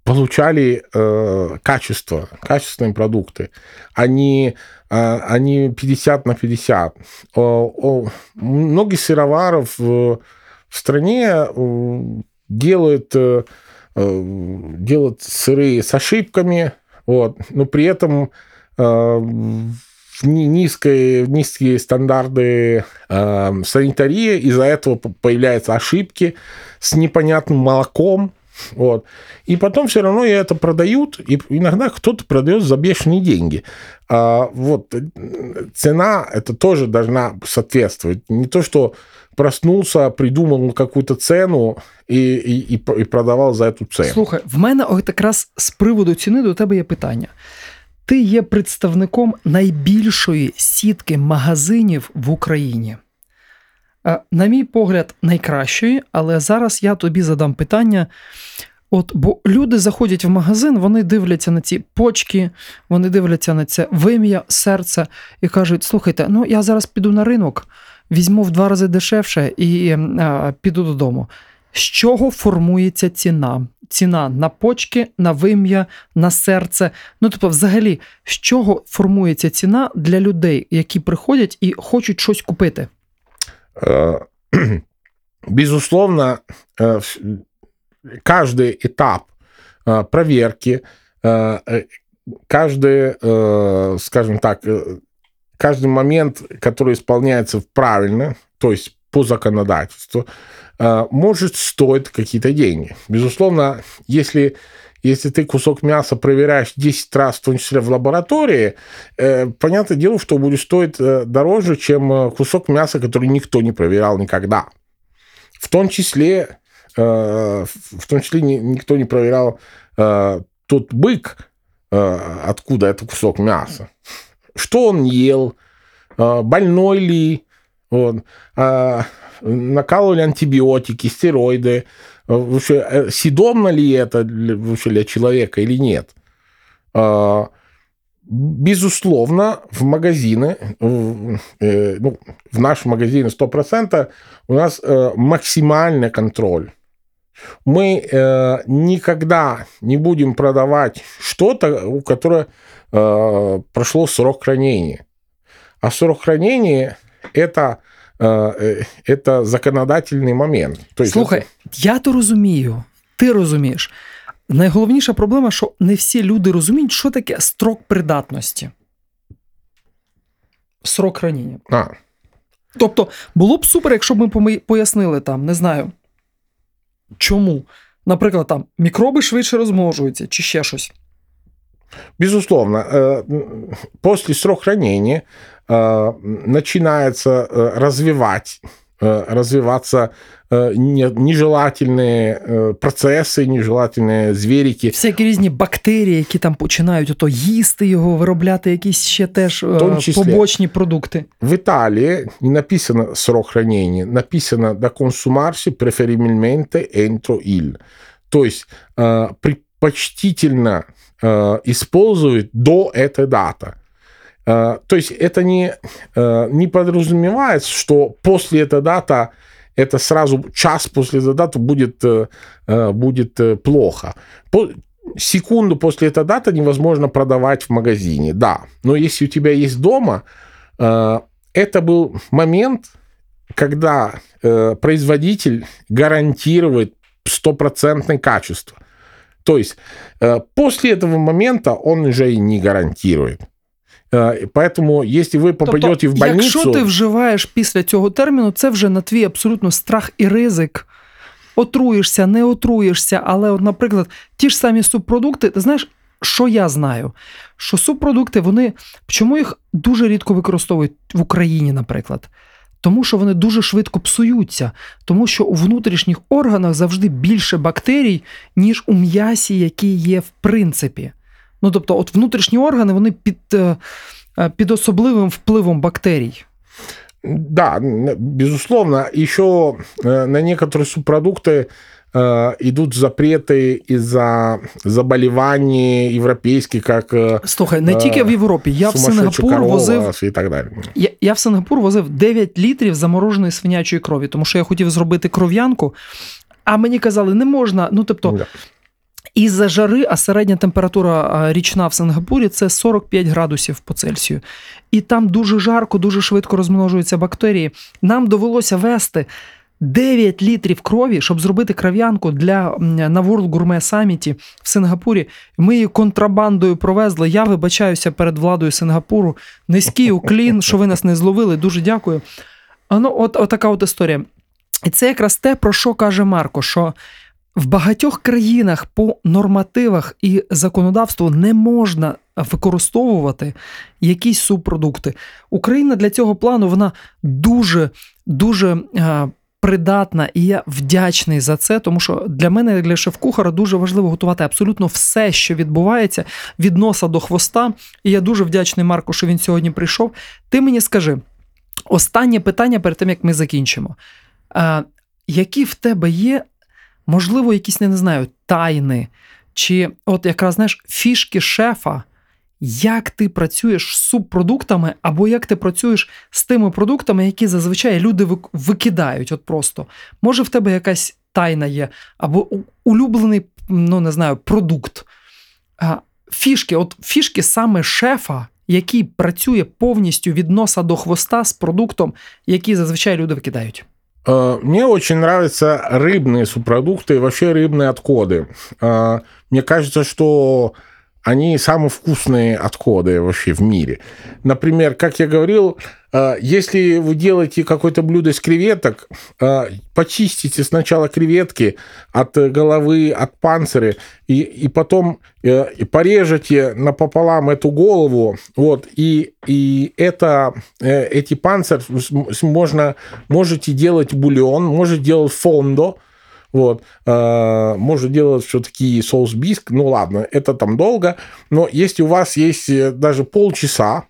получали э, качество, качественные продукты, а, а не 50 на 50. О, о, многие сыроваров в, в стране э, делают, э, э, делают сыры с ошибками, вот, но при этом э, в ни- низкой, в низкие стандарты э, санитарии, из-за этого появляются ошибки с непонятным молоком, вот. И потом все равно это продают, и иногда кто-то продает за бешеные деньги. А, вот э, цена это тоже должна соответствовать. Не то, что проснулся, придумал какую-то цену и, и, и п- и продавал за эту цену. Слухай, в мене от якраз з приводу ціни до тебе є питання. Ти є представником найбільшої сітки магазинів в Україні. Е, На мій погляд, найкращої, але зараз я тобі задам питання. От, бо люди заходять в магазин, вони дивляться на ці почки, вони дивляться на це вим'я, серце і кажуть: слухайте, ну я зараз піду на ринок, візьму в два рази дешевше і е, піду додому. З чого формується ціна? Ціна на почки, на вим'я, на серце. Ну тобто, взагалі, з чого формується ціна для людей, які приходять і хочуть щось купити? Э, Безусловно, э, каждый этап э, проверки, каждый, скажем так, каждый момент, который исполняется правильно, то есть по законодательству, может стоить какие-то деньги. Безусловно, если если ты кусок мяса проверяешь 10 раз, в том числе в лаборатории, э, понятное дело, что будет стоить э, дороже, чем э, кусок мяса, который никто не проверял никогда. В том числе, э, в том числе ни- никто не проверял э, тот бык, э, откуда это кусок мяса. что он ел, э, больной ли, вот, э, накалывали антибиотики, стероиды, вообще, э, съедобно ли это вообще для человека или нет. Э, Безусловно, в магазины, в, э, ну, в наш магазин 100% у нас э, максимальный контроль. Мы никогда не будем продавать что-то, у которого прошло срок хранения. А срок хранения это, это законодательний момент. То Слухай, це... я то розумію, ти розумієш. Найголовніша проблема, що не всі люди розуміють, що таке строк придатності. Срок храніння. А. Тобто, було б супер, якщо б ми пояснили там, не знаю, чому. Наприклад, там мікроби швидше розмножуються, чи ще щось. Безусловно, э, после срок хранения э, начинается э, развивать Э, развиваться э, нежелательні э, процеси, нежелательні звірики. Всякі різні бактерії, які там починають ото їсти його, виробляти якісь ще теж числе, побочні продукти. В Італії не написано срок хранения, написано до консумарси preferibilmente entro il. То есть предпочтительно использовать до этой даты. Э, то есть это не, э, не подразумевается, что после этой даты это сразу час после этой даты будет, э, будет плохо. Секунду после этой даты невозможно продавать в магазине, да. Но если у тебя есть дома, это был момент, когда производитель гарантирует стопроцентное качество. То есть после этого момента он уже и не гарантирует. Поэтому, если ви попадете тобто, в больницу... Якщо ти вживаєш після цього терміну, це вже на твій абсолютно страх і ризик. Отруєшся, не отруєшся, але, от, наприклад, ті ж самі субпродукти, ти знаєш, що я знаю? Що субпродукти, вони чому їх дуже рідко використовують в Україні, наприклад? Тому що вони дуже швидко псуються, тому що у внутрішніх органах завжди більше бактерій, ніж у м'ясі, які є в принципі. Ну тобто, от внутрішні органи вони під, під особливим впливом бактерій. Да, безусловно. Еще на некоторые субпродукты идут запрети із-за заболівань європейських, як слухай, не тільки в Європі. Я в Сингапур возив і так далі. Я, я в Сингапур возив 9 літрів замороженої свинячої крові, тому що я хотів зробити кров'янку. А мені казали, не можна. Ну тобто. Із-за жари, а середня температура річна в Сингапурі це 45 градусів по Цельсію. І там дуже жарко, дуже швидко розмножуються бактерії. Нам довелося вести 9 літрів крові, щоб зробити кров'янку для на World Gourmet Summit в Сингапурі. Ми її контрабандою провезли. Я вибачаюся перед владою Сингапуру. Низький уклін, що ви нас не зловили. Дуже дякую. А ну, от, от така от історія. І це якраз те, про що каже Марко. що в багатьох країнах по нормативах і законодавству не можна використовувати якісь субпродукти. Україна для цього плану вона дуже дуже придатна, і я вдячний за це, тому що для мене, для шеф-кухара, дуже важливо готувати абсолютно все, що відбувається від носа до хвоста. І я дуже вдячний Марку, що він сьогодні прийшов. Ти мені скажи останнє питання перед тим як ми закінчимо. Які в тебе є можливо, якісь, не знаю, тайни, чи от якраз знаєш, фішки шефа, як ти працюєш з субпродуктами, або як ти працюєш з тими продуктами, які зазвичай люди викидають. От просто. Може, в тебе якась тайна є, або улюблений, ну не знаю, продукт. Фішки, от фішки саме шефа. Який працює повністю від носа до хвоста з продуктом, який зазвичай люди викидають. Э, мне очень нравятся рыбные субпродукты и вообще рыбные отходы. Э, мне кажется, что они самые вкусные отходы вообще в мире. Например, как я говорил, э, если вы делаете какое-то блюдо из креветок, э, почистите сначала креветки от головы, от панциря, и, и потом э, порежете напополам эту голову, вот, и, и это, эти панцирь можно, можете делать бульон, можете делать фондо, вот. А, можно делать все-таки соус биск. Ну ладно, это там долго. Но если у вас есть э, даже полчаса,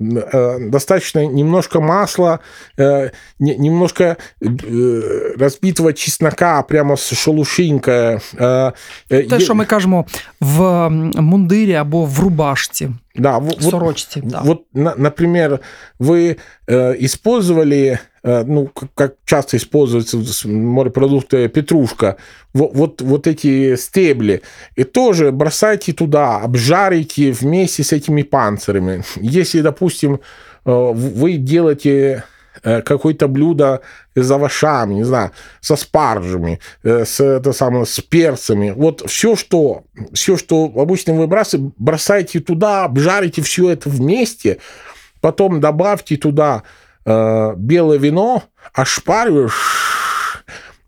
э, достаточно немножко масла, э, не- немножко э, разбитого чеснока, прямо с шелушинкой. э, э, Те, що ми кажемо в м, мундирі або в рубашці, Да, вот, сорочці. Да. вот, на- например, вы э, использовали, э, ну, как, как часто используются морепродукты петрушка, вот, вот, вот эти стебли, и тоже бросайте туда, обжарите вместе с этими панцирями. Если, допустим, э, вы делаете какое-то блюдо с овощами, не знаю, со спаржами, э, с, это самое, с перцами. Вот все, что, все, что обычно вы бросаете, бросайте туда, обжарите все это вместе, потом добавьте туда э, белое вино, ошпариваю,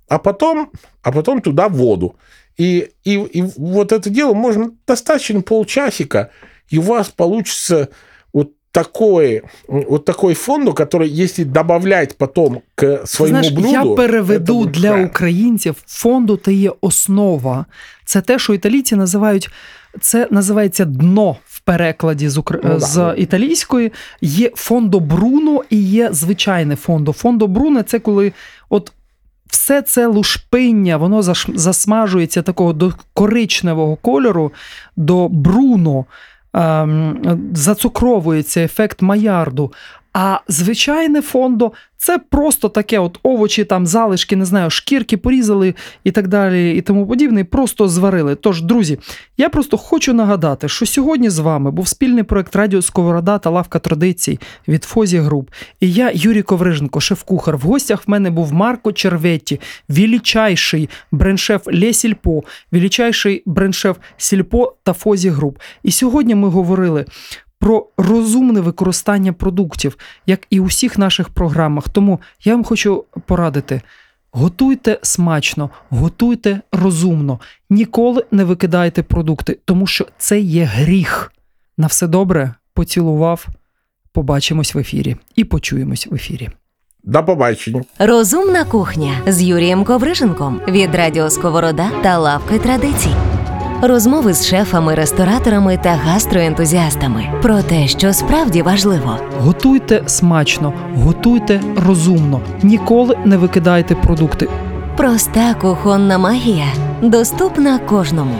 а потом, а потом туда воду. И, и, и вот это дело можно достаточно полчасика, и у вас получится такой, вот такой фонд, который, если добавлять потом к своему Знаєш, блюду... я переведу будет для українців фонду та є основа. Це те, що італійці називають. Це називається дно в перекладі з, укра... Ну да, з італійської. Є фондо Бруно і є звичайне фондо. Фондо Бруно це коли от все це лушпиння, воно засмажується такого до коричневого кольору, до Бруно. Ем, зацукровується ефект маярду. А звичайне фондо це просто таке: от овочі, там залишки, не знаю, шкірки порізали і так далі, і тому подібне, і просто зварили. Тож, друзі, я просто хочу нагадати, що сьогодні з вами був спільний проект Радіо Сковорода та Лавка традицій від Фозі Груп. І я, Юрій Ковриженко, шеф-кухар. В гостях в мене був Марко Черветті, величайший брендшеф Ле Сільпо, величайший брендшеф Сільпо та Фозі Груп. І сьогодні ми говорили про розумне використання продуктів, як і у всіх наших програмах. Тому я вам хочу порадити. Готуйте смачно, готуйте розумно, ніколи не викидайте продукти, тому що це є гріх. На все добре, поцілував. Побачимось в ефірі і почуємось в ефірі. До побачення. Розумна кухня з Юрієм Ковриженком від Радіо Сковорода та Лавки традицій. Розмови з шефами, рестораторами та гастроентузіастами про те, що справді важливо. Готуйте смачно, готуйте розумно, ніколи не викидайте продукти. Проста кухонна магія доступна кожному.